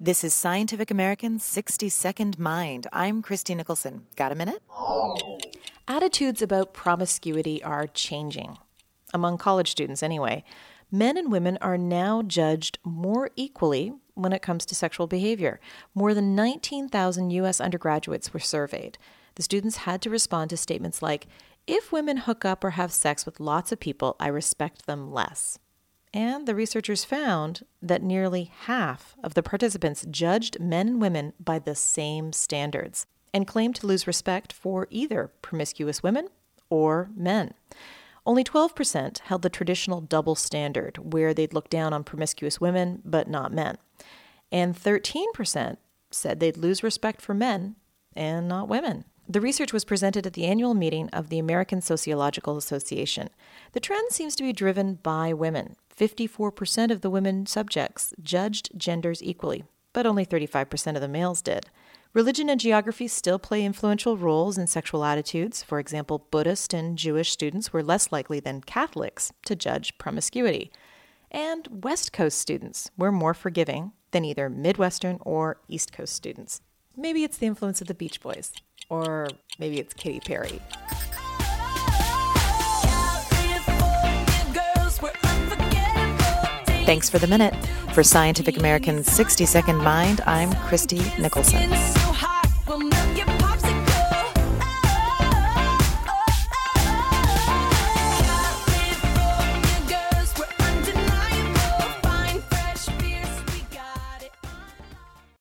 This is Scientific American's 60 Second Mind. I'm Christie Nicholson. Got a minute? Attitudes about promiscuity are changing. Among college students, anyway. Men and women are now judged more equally when it comes to sexual behavior. More than 19,000 U.S. undergraduates were surveyed. The students had to respond to statements like, If women hook up or have sex with lots of people, I respect them less. And the researchers found that nearly half of the participants judged men and women by the same standards and claimed to lose respect for either promiscuous women or men. Only 12% held the traditional double standard, where they'd look down on promiscuous women but not men. And 13% said they'd lose respect for men and not women. The research was presented at the annual meeting of the American Sociological Association. The trend seems to be driven by women. 54% of the women subjects judged genders equally, but only 35% of the males did. Religion and geography still play influential roles in sexual attitudes. For example, Buddhist and Jewish students were less likely than Catholics to judge promiscuity. And West Coast students were more forgiving than either Midwestern or East Coast students. Maybe it's the influence of the Beach Boys, or maybe it's Katy Perry. Thanks for the minute. For Scientific American's 60 Second Mind, I'm Christie Nicholson.